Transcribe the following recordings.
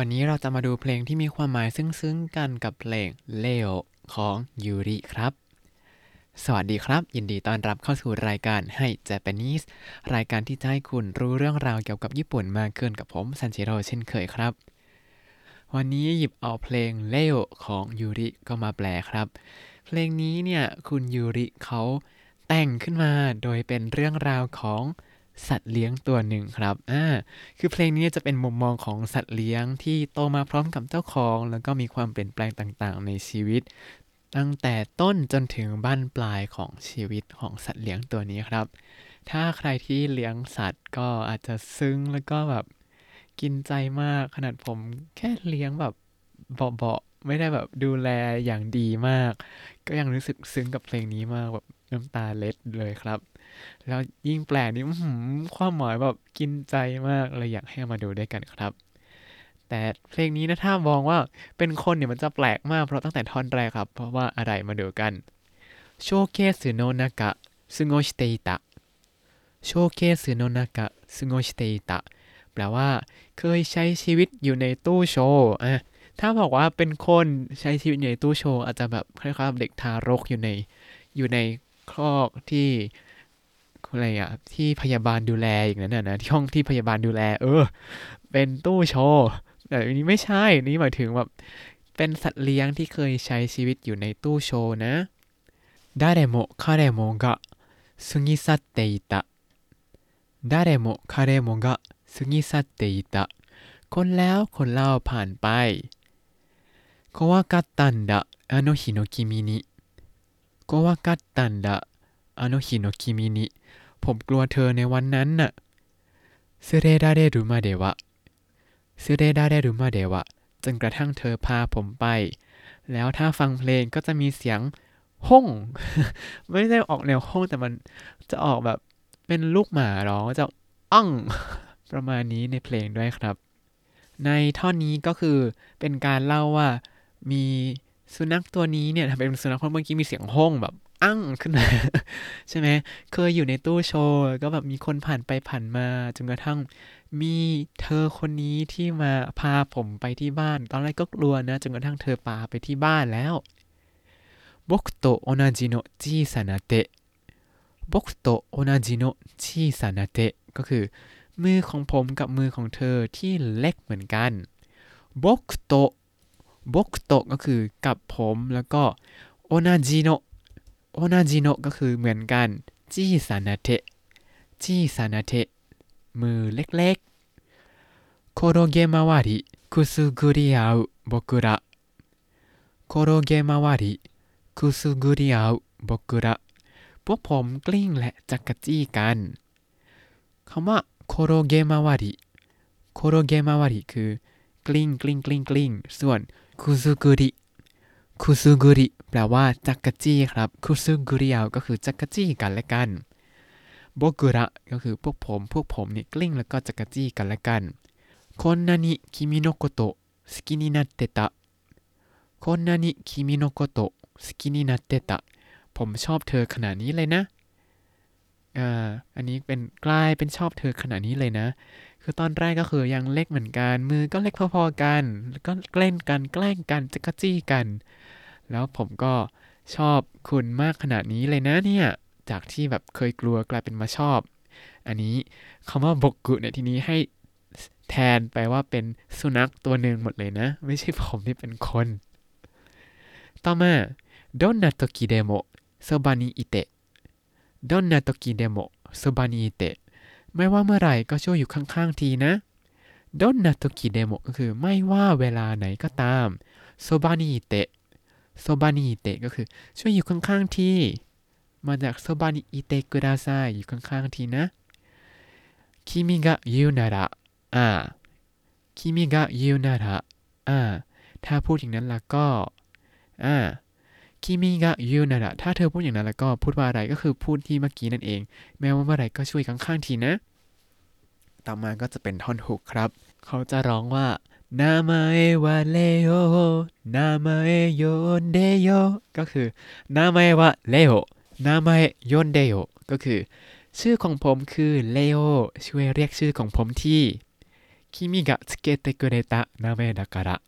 วันนี้เราจะมาดูเพลงที่มีความหมายซึ้งๆกันกับเพลงเลโอของยูริครับ สวัสดีครับ ยินดีต้อนรับเข้าสู่รายการให้ Japanese รายการที่จะให้คุณรู้เรื่องราวเกี่ยวกับญี่ปุ่นมากขึ้นกับผมซันจิโร่เช่นเคยครับ วันนี้หยิบเอาเพลงเลโอของยูริก็มาแปลครับ เพลงนี้เนี่ยคุณยูริเขาแต่งขึ้นมาโดยเป็นเรื่องราวของ สัตว์เลี้ยงตัวหนึ่งครับอ่าคือเพลงนี้จะเป็นมุมมองของสัตว์เลี้ยงที่โตมาพร้อมกับเจ้าของ แล้วก็มีความเปลี่ยนแปลงต่างๆ ในชีวิต ตั้งแต่ต้นจนถึงบั้นปลายของชีวิตของสัตว์เลี้ยงตัวนี้ครับ ถ้าใครที่เลี้ยงสัตว์ก็อาจจะซึ้งแล้วก็แบบกินใจมากขนาดผมแค่เลี้ยงแบบเบาๆไม่ได้แบบดูแลอย่างดีมาก ก็ยังรู้สึกซึ้งกับเพลงนี้มากแบบน้ำตาเล็ดเลยครับ แล้วยิ่งแปลนี้ความหมายแบบกินใจมากเลยอยากให้มาดูด้วยกันครับ แต่เพลงนี้นะถ้ามองว่าเป็นคนเนี่ยมันจะแปลกมากเพราะตั้งแต่ท่อนแรกครับ เพราะว่าอะไรมาดูกันโชเคสึโนนากะซึโงชิเตอิตะโชเคสึโนนากะซึโงชิเตอิตะแปลว่า เคยใช้ชีวิตอยู่ในตู้โชว์อะถ้าบอกว่าเป็นคนใช้ชีวิตอยู่ในตู้โชว์อาจจะแบบคล้ายๆเด็กทารกอยู่ในอยู่ในคอกที่ อะไรอะที่พยาบาลดูแลอย่างนั้นนะนะที่ห้องที่พยาบาลดูแล เออ เป็นตู้โชว์แต่อันนี้ไม่ใช่ นี่หมายถึงแบบเป็นสัตว์เลี้ยงที่เคยใช้ชีวิตอยู่ในตู้โชว์นะ誰も彼もが過ぎ去っていた誰も彼もが過ぎ去っていたคนแล้วคนเล่าผ่านไป怖かったんだあの日の君に怖かったんだあの日の君に ผมกลัวเธอในวันนั้นน่ะเซเรดาเดรุมาเดวะเซเรดาเดรุมาเดวะจนกระทั่งเธอพาผมไป แล้วถ้าฟังเพลงก็จะมีเสียงห้อง ไม่ได้ออกแนวห้องแต่มันจะออกแบบเป็นลูกหมาร้องจะอั้งประมาณนี้ในเพลงด้วยครับ ในท่อนนี้ก็คือเป็นการเล่าว่ามีสุนัขตัวนี้เนี่ยเป็นสุนัขเพราะเมื่อกี้มีเสียงห้องแบบ อั้งขึ้นมา ใช่ไหมเคยอยู่ในตู้โชว์แล้วก็แบบมีคนผ่านไปผ่านมาจนกระทั่ง มีเธอคนนี้ที่มาพาผมไปที่บ้าน ตอนแรกก็กลัวนะจนกระทั่งเธอพาไปที่บ้านแล้ว僕と同じの小さな手僕と同じの小さな手ก็คือ มือของผมกับมือของเธอที่เล็กเหมือนกัน僕と僕とก็คือกับผมแล้วก็โอนาจิโน โอนาจิโนก็คือเหมือนกันจิซานาเทะจิซานาเทะมือเล็กๆโคโรเกมาวาริくすぐり合う僕ら 転げ回りくすぐり合う僕ら พวกผมกลิ้งและจักกะจี้กันคำว่า 転げ回り 転げ回り คือกลิ้งกลิ้งกลิ้งกลิ้งส่วนคุซุกุริคุซุกุริ แปลว่าจักกะจี้ครับคุซุกุริอาก็คือจักกะจี้กันและกันโบกุระก็คือพวกผมพวกผมเนี่ยกลิ้งแล้วก็จักกะจี้กันและกันこんなに君のこと好きになってたこんなに君のこと好きになってたผมชอบเธอขนาดนี้เลยนะอ่าอันนี้เป็นกลายเป็นชอบเธอขนาดนี้เลยนะ คือตอนแรกก็คือยังเล็กเหมือนกัน มือก็เล็กพอๆกัน แล้วก็เล่นกันแกล้งกันจะกระจี้กัน แล้วผมก็ชอบคุณมากขนาดนี้เลยนะเนี่ย จากที่แบบเคยกลัวกลายเป็นมาชอบ อันนี้คำว่าบกุเนี่ยทีนี้ให้แทนไปว่าเป็นสุนัขตัวหนึ่งหมดเลยนะ ไม่ใช่ผมที่เป็นคน ต่อมาどんな時でもそばにいてどんな時でもそばにいてไม่ว่าเมื่อไหร่ก็ช่วยอยู่ข้างๆทีนะดอนนาโตกิเดโมก็คือไม่ว่าเวลาไหนก็ตามโซบานิเตะ โซบานิเตะก็คือ ช่วยอยู่ข้างๆทีมาจาก そばにいてください อยู่ข้างๆทีนะ 君が言うなら อ่า 君が言うなら อ่าถ้าพูดอย่างนั้นล้วก็อ่าคิมิกะยูนาระถ้าเธอพูดอย่างนั้นแล้วก็พูดว่าอะไรก็คือพูดที่เมื่อกี้นั่นเอง แม้ว่าเมื่อไรก็ช่วยข้างๆทีนะ ต่อมาก็จะเป็นท่อนฮุกครับ เขาจะร้องว่า นามาเอวาเลโอนามาเอโยนเดโยก็คือนามาเอวาเลโอนามาเอโยนเดโยก็คือ ชื่อของผมคือเลโอช่วยเรียกชื่อของผมที่ 君がつけてくれた名前だから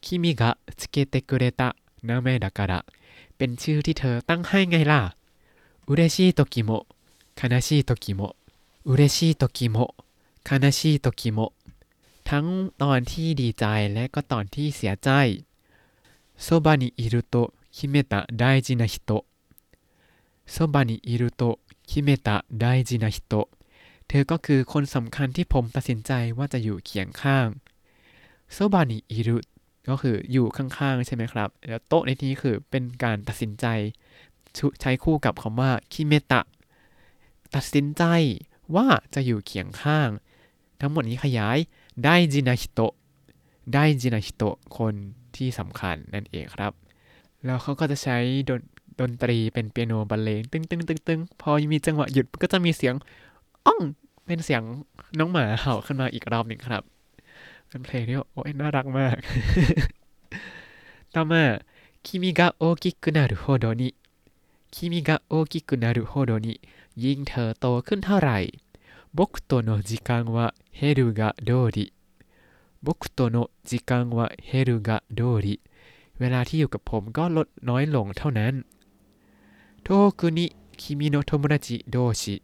君がつけてくれた名前だからเป็นชื่อที่เธอตั้งให้ไงล่ะ嬉しい時も悲しい時も嬉しい時も悲しい時も ทั้งตอนที่ดีใจและก็ตอนที่เสียใจ そばにいると決めた大事な人 そばにいると決めた大事な人 เธอก็คือคนสำคัญที่ผมตัดสินใจว่าจะอยู่เคียงข้าง そばにいる ก็คืออยู่ข้างๆ ใช่ไหมครับ แล้ว と ในที่คือเป็นการตัดสินใจใช้คู่กับคำว่า 決めた ตัดสินใจว่าจะอยู่เคียงข้าง ทั้งหมดนี้ขยาย 大事な人 大事な人 คนที่สำคัญนั่นเองครับ แล้วเขาก็จะใช้ดนดนตรีเป็นเปียโนบรรเลงตึ้งตึ้งตึ้งตึ้งพอมีจังหวะหยุดก็จะมีเสียงอ้องเป็นเสียงน้องหมาเห่าขึ้นมาอีกรอบหนึ่งครับ เป็นเพลงที่โอ้ยน่ารักมาก ต่อมา 君が大きくなるほどに君が大きくなるほどに ยิ่งเธอโตขึ้นเท่าไหร่ 僕との時間は減るが通り僕との時間は減るが通りเวลาที่อยู่กับผมก็ลดน้อยลงเท่านั้น遠くに君の友達同士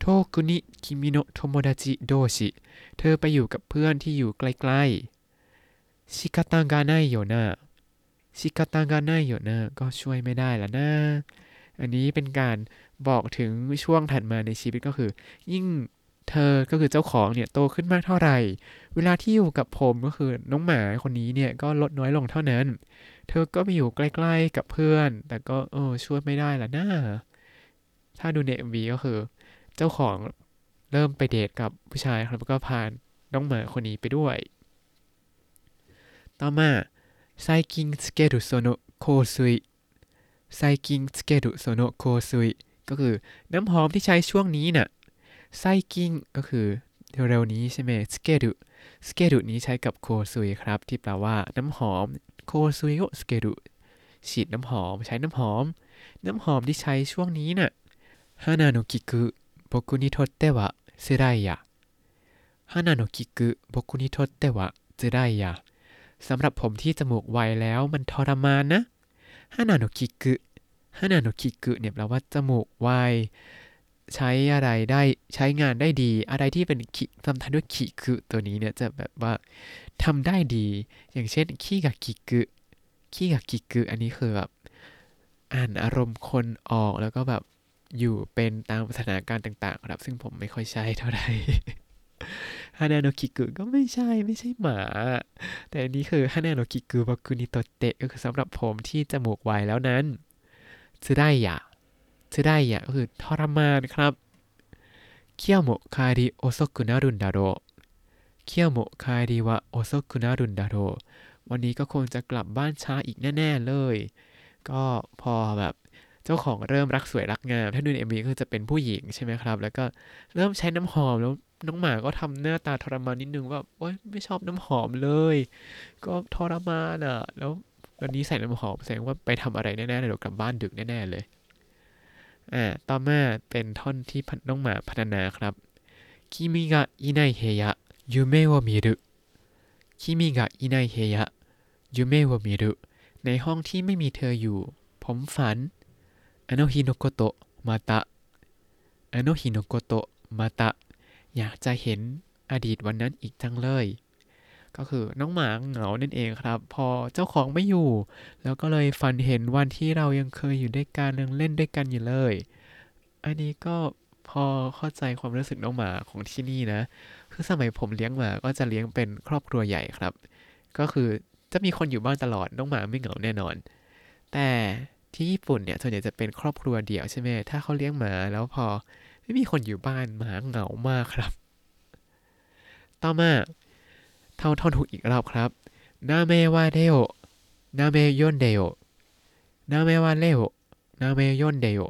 โทคุนิคิมิโนะโทโมดาจิโดชิเธอไปอยู่กับเพื่อนที่อยู่ใกล้ๆชิคาตังกาไนโยนะชิคาตังกาไนโยนะก็ช่วยไม่ได้ละนะ อันนี้เป็นการ บอกถึงช่วงถัดมาในชีวิตก็คือ ยิ่งเธอก็คือเจ้าของเนี่ยโตขึ้นมากเท่าไหร่ เวลาที่อยู่กับผมก็คือน้องหมาคนนี้เนี่ยก็ลดน้อยลงเท่านั้น เธอก็ไปอยู่ใกล้ๆกับเพื่อน แต่ก็เออช่วยไม่ได้ละนะถ้าดูใน MV ก็คือ เจ้าของเริ่มไปเดทกับผู้ชายแล้วก็พาน้องหมาคนนี้ไปด้วย ต่อมา 最近つけるその香水 最近つけるその香水 ก็คือน้ำหอมที่ใช้ช่วงนี้นะ่ะไซกิ้งก็คือเร็วๆนี้ใช่ไหม つける つける นี้ใช้กับ 香水 ครับ ที่แปลว่าน้ำหอมโคซุยโอสเกดุฉีดน้ำหอม ใช้น้ำหอม น้ำหอมที่ใช้ช่วงนี้นะ่ะฮานาโนกิกุโบคุนิโทเตวะเซไรยะฮานาโนกิคุโบคุนิโทเตวะเซไรยะสำหรับผมที่จมูกไวแล้วมันทรมานนะฮานาโนกิคุ ฮานาโนคิกุเนี่ยแปลว่าจมูกไวใช้อะไรได้ใช้งานได้ดี อะไรที่เป็นคิทำทันด้วยคิกุตัวนี้เนี่ยจะแบบว่าทำได้ดี อย่างเช่นขี้กับคิกุขี้กับคิกุอันนี้คือแบบอ่านอารมณ์คนออกแล้วก็แบบอยู่เป็นตามสถานการณ์ต่างๆ ครับ ซึ่งผมไม่ค่อยใช่เท่าไหร่ 鼻の利く ก็ไม่ใช่ไม่ใช่หมา แต่อันนี้คือ 鼻の利く僕にとって ก็คือสำหรับผมที่จมูกไวแล้วนั้น 辛いや 辛いや ก็คือทรมานครับ 今日も帰り遅くなるんだろう 今日も帰りは遅くなるんだろう วันนี้ก็คงจะกลับบ้านช้าอีกแน่ ๆ เลย ก็พอแบบเจ้าของเริ่มรักสวยรักงาม ถ้าดูในเอ็มวีก็จะเป็นผู้หญิงใช่ไหมครับ แล้วก็เริ่มใช้น้ำหอมแล้วน้องหมาก็ทำหน้าตาทรมานนิดนึงว่าโอ๊ยไม่ชอบน้ำหอมเลย ก็ทรมานอะ แล้ว วันนี้ใส่น้ำหอมแสดงว่าไปทำอะไรแน่ๆเลยดี๋ยวกลับบ้านดึกแน่ๆเลย อ่า ต่อมาเป็นท่อนที่น้องหมาพัฒนาครับคิมิกะอินายเฮยะยูเมวะมิรุ君がいない部屋 夢は見るในห้องที่ไม่มีเธออยู่ ผมฝันあの日のことまた あの日のことまたอยากจะเห็นอดีตวันนั้นอีกจังเลย ก็คือน้องหมาเหงานั่นเองครับ พอเจ้าของไม่อยู่ แล้วก็เลยฝันเห็นวันที่เรายังเคยอยู่ด้วยกันยังเล่นด้วยกันอยู่เลย อันนี้ก็พอเข้าใจความรู้สึกน้องหมาของที่นี่นะ คือสมัยผมเลี้ยงหมาก็จะเลี้ยงเป็นครอบครัวใหญ่ครับ ก็คือจะมีคนอยู่บ้านตลอดน้องหมาไม่เหงาแน่นอน แต่ที่ญี่ปุ่นเนี่ยส่วนใหญ่จะเป็นครอบครัวเดี่ยวใช่ไหมถ้าเขาเลี้ยงหมาแล้วพอไม่มีคนอยู่บ้านหมาเหงามากครับ ต่อมา เท่าท่อนถูกอีกรอบครับ นาเมวาเดโอนาเมยอนเดโอนาเมวาเลโอนาเมยอนเดโอ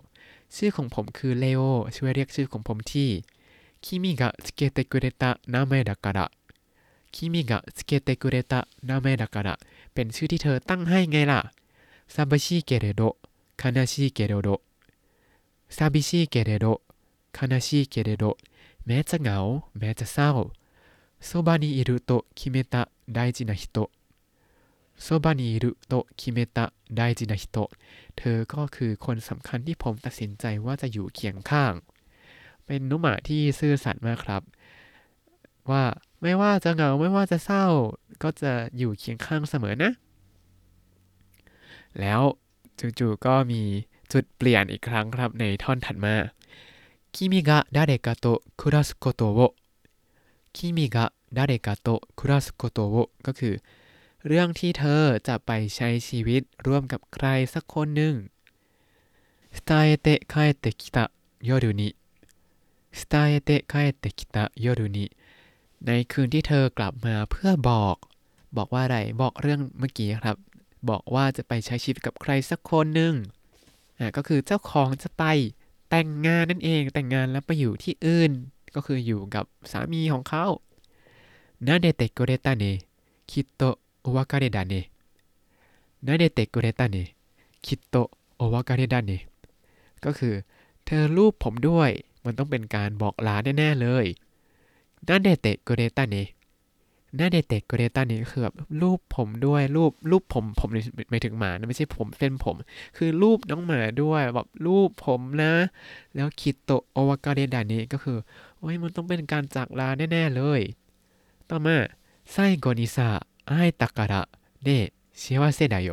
ชื่อของผมคือเลโอ ช่วยเรียกชื่อของผมที่คิมิกะสเกเตกุเรตะนาเมดากะระคิมิกะสเกเตกุเรตะนาเมดากะระเป็นชื่อที่เธอตั้งให้ไงล่ะ寂しいけれど悲しいけれど寂しいけれど悲しいけれどแม้จะเหงาแม้จะเศร้า そばにいると決めた大事な人เมตะไดจินาฮิคเนธอก็คือคนสำคัญที่ผมตัดสินใจว่าจะอยู่เคียงข้าง เป็นน้องหมาที่ซื่อสัตย์มากครับ ว่าไม่ว่าจะเหงาไม่ว่าจะเศร้า ก็จะอยู่เคียงข้างเสมอนะ แล้วจู่ๆก็มีจุดเปลี่ยนอีกครั้งครับในท่อนถัดมา君が誰かと暮らすことを 君が誰かと暮らすことをก็คือ เรื่องที่เธอจะไปใช้ชีวิตร่วมกับใครสักคนหนึ่ง伝えに帰ってきた夜に 伝えに帰ってきた夜にในคืนที่เธอกลับมาเพื่อบอก บอกว่าอะไรบอกเรื่องเมื่อกี้ครับ บอกว่าจะไปใช้ชีวิตกับใครสักคนหนึ่งอ่าก็คือเจ้าของจะไปแต่งงานนั่นเองแต่งงานแล้วไปอยู่ที่อื่น ก็คืออยู่กับสามีของเขา撫でてくれたね きっとお別れだね 撫でてくれたね きっとお別れだねก็คือเธอลูบผมด้วย มันต้องเป็นการบอกลาแน่ๆเลย撫でてくれたね 撫でてくれたねคือแบบลูบผมด้วยลูบลูบผมผมหมายถึงหมานะไม่ใช่ผมเป็นผม คือลูบน้องหมาด้วยแบบลูบผมนะ แล้วきっとお別れだねก็คือ อ้ยมันต้องเป็นการจากลาแน่ๆเลย ต่อมา最後にさ 会えたから 幸せだよ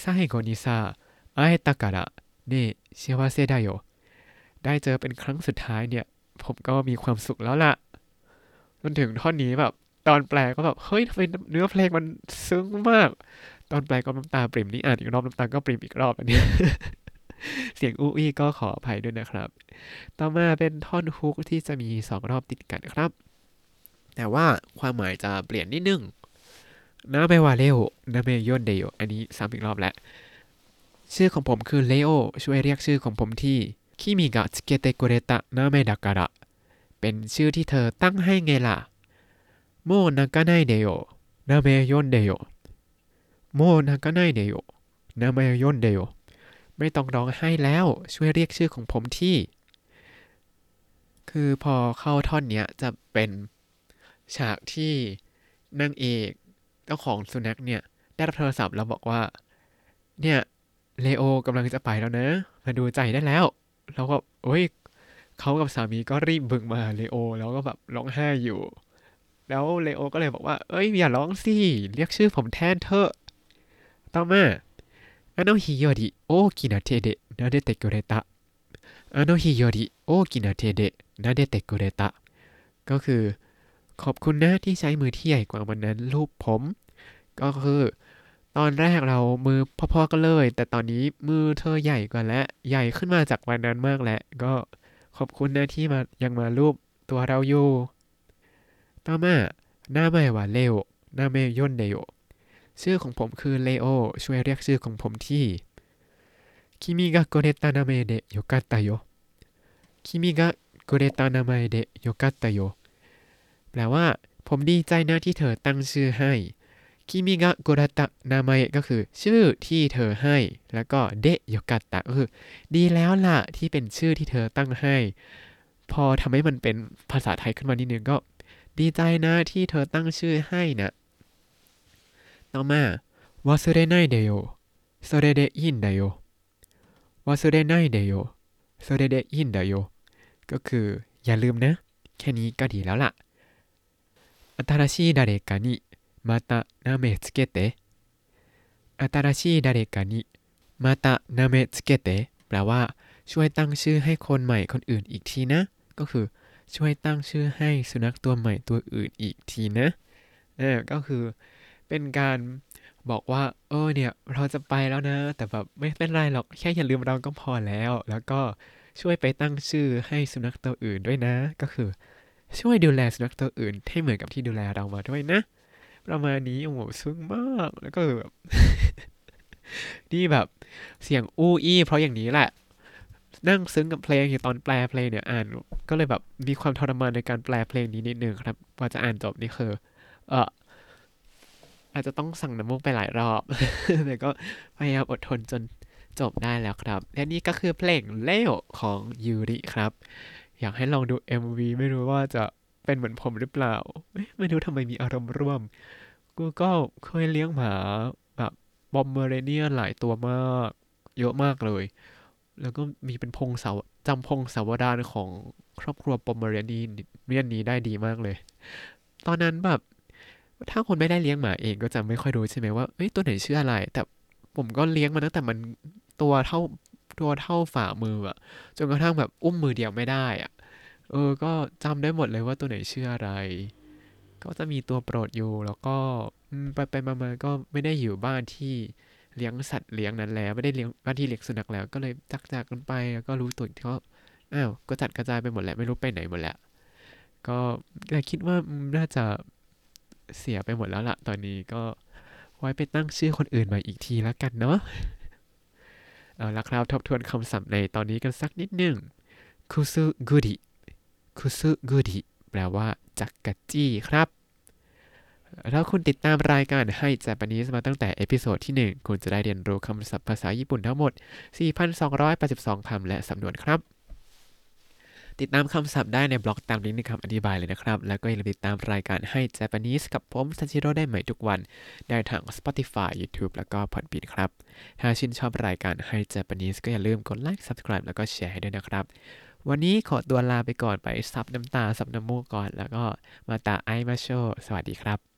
最後にさ 会えたから 幸せだよได้เจอเป็นครั้งสุดท้ายเนี่ย ผมก็มีความสุขแล้วล่ะจนถึงท่อนนี้แบบตอนแปลก็แบบเฮ้ยทำไมเนื้อเพลงมันซึ้งมาก ตอนแปลก็น้ำตาปริ่มนี่อ่านอีกรอบน้ำตาก็ปริ่มอีกรอบอันนี้ เสียงอู้อี้ก็ขออภัยด้วยนะครับ ต่อมาเป็นท่อนฮุกที่จะมีสองรอบติดกันครับ แต่ว่าความหมายจะเปลี่ยนนิดนึง名前はレオ 名前呼んでよอันนี้ซ้ำอีกรอบแล้ว ชื่อของผมคือเลโอช่วยเรียกชื่อของผมที่君がつけてくれた名前だからเป็นชื่อที่เธอตั้งให้ไงล่ะもう泣かないでよ 名前呼んでよもう泣かないでよ 名前呼んでよ ไม่ต้องร้องไห้แล้วช่วยเรียกชื่อของผมที่ คือพอเข้าท่อนเนี้ยจะเป็นฉากที่นางเอกเจ้าของสุนัขเนี่ย ได้รับโทรศัพท์แล้วบอกว่า เนี่ยเลโอกำลังจะไปแล้วนะ มาดูใจได้แล้ว แล้วก็โอ้ยเขากับสามีก็รีบบึ่งมาเลโอ แล้วก็แบบร้องไห้อยู่ แล้วเลโอก็เลยบอกว่า เอ้ยอย่าร้องสิ เรียกชื่อผมแทนเถอะต่อมา あの日より大きな手で撫でてくれた。あの日より大きな手で撫でてくれた。ก็คือ ขอบคุณนะที่ใช้มือที่ใหญ่กว่าวันนั้นรูปผม ก็คือ ตอนแรกเรามือพอๆกันเลย แต่ตอนนี้มือเธอใหญ่กว่าและใหญ่ขึ้นมาจากวันนั้นมากแล้วก็ขอบคุณนะที่มายังมารูปตัวเราอยู่ต่อมาหน้าไม่ว่าเลวหน้าไม่ย่นเดโย ชื่อของผมคือเลโอช่วยเรียกชื่อของผมที่君がくれた名前でよかったよ 君がくれた名前でよかったよแปลว่า ผมดีใจนะที่เธอตั้งชื่อให้君がくれた名前 ก็คือ ชื่อที่เธอให้ แล้วก็เดะโยกัตตะก็คือ ดีแล้วล่ะที่เป็นชื่อที่เธอตั้งให้ พอทำให้มันเป็นภาษาไทยขึ้นมานิดนึงก็ ดีใจนะที่เธอตั้งชื่อให้นะ ต่อมา忘れないでよそれでいいんだよ忘れないでよそれでいいんだよก็คือ อย่าลืมนะ แค่นี้ก็ดีแล้วล่ะ新しい誰かにまた名前つけて新しい誰かにまた名前つけてแปลว่า ช่วยตั้งชื่อให้คนใหม่คนอื่นอีกทีนะ ก็คือ ช่วยตั้งชื่อให้สุนัขตัวใหม่ตัวอื่นอีกทีนะเออก็คือ เป็นการบอกว่า เออเนี่ย เราจะไปแล้วนะ แต่แบบไม่เป็นไรหรอกแค่อย่าลืมเราก็พอแล้ว แล้วก็ช่วยไปตั้งชื่อให้สุนัขตัวอื่นด้วยนะ ก็คือ ช่วยดูแลสุนัขตัวอื่น ให้เหมือนกับที่ดูแลเรามาด้วยนะ ประมาณนี้โอ้โหซึ้งมากแล้วก็แบบนี่แบบเสียงอู้อี้เพราะอย่างนี้แหละ นั่งซึ้งกับเพลงอยู่ตอนแปลเพลงเนี่ยอ่าน ก็เลยแบบมีความทรมานในการแปลเพลงนี้นิดนึงครับกว่าจะอ่านจบนี่คือ เออ อาจจะต้องสั่งน้ำมูกไปหลายรอบ แต่ก็พยายามอดทนจนจบได้แล้วครับ และนี่ก็คือเพลงเล่วของยูริครับ อยากให้ลองดู MV ไม่รู้ว่าจะเป็นเหมือนผมหรือเปล่าเอ๊ะไม่รู้ทำไมมีอารมณ์ร่วม กูก็เคยเลี้ยงหมาแบบบอมเมอเรเนียหลายตัวมาก เยอะมากเลย แล้วก็มีเป็นพงศาวจำพงศาวดารของครอบครัวปอมเมอเรเนียเรียนนี้ได้ดีมากเลย ตอนนั้นแบบ ถ้าคนไม่ได้เลี้ยงหมาเองก็จะไม่ค่อยรู้ใช่ไหมว่าเอ้ยตัวไหนชื่ออะไร แต่ผมก็เลี้ยงมาตั้งแต่มันตัวเท่าตัวเท่าฝ่ามืออะจนกระทั่งแบบอุ้มมือเดียวไม่ได้อะเออ ก็จำได้หมดเลยว่าตัวไหนชื่ออะไร ก็จะมีตัวโปรดอยู่ แล้วก็ไปไปมามาก็ไม่ได้อยู่บ้านที่เลี้ยงสัตว์เลี้ยงนั้นแล้ว ไม่ได้เลี้ยงบ้านที่เลี้ยงสุนัขแล้ว ก็เลยจากจากกันไป แล้วก็รู้ตัวอีกทีก็อ้าว ก็จัดกระจายไปหมดแหละ ไม่รู้ไปไหนหมดแล้ว ก็แต่คิดว่าน่าจะ เสียไปหมดแล้วล่ะตอนนี้ก็ไว้ไปตั้งชื่อคนอื่นใหม่อีกทีแล้วกันเนาะเอาละครับทบทวนคำศัพท์ในตอนนี้กันสักนิดหนึ่งくすぐり くすぐりแปลว่า จักกะจี้ครับถ้าคุณติดตามรายการให้ Japanese มาตั้งแต่ episode ที่ 1 คุณจะได้เรียนรู้คำศัพท์ภาษาญี่ปุ่นทั้งหมด 4,282 คำและสำนวนครับ ติดตามคำศัพท์ได้ในบล็อกตามลิงก์ในคำอธิบายเลยนะครับ แล้วก็อย่าลืมติดตามรายการให้ Japanese กับผมซันชิโร่ได้ใหม่ทุกวัน ได้ทาง Spotify YouTube แล้วก็ Podbean ครับ ถ้าชื่นชอบรายการให้ Japanese ก็อย่าลืมกดไลค์ Subscribe แล้วก็แชร์ให้ด้วยนะครับ วันนี้ขอตัวลาไปก่อนไปซับน้ำตาซับน้ำมูกก่อน แล้วก็มาตาไอมาโชสวัสดีครับ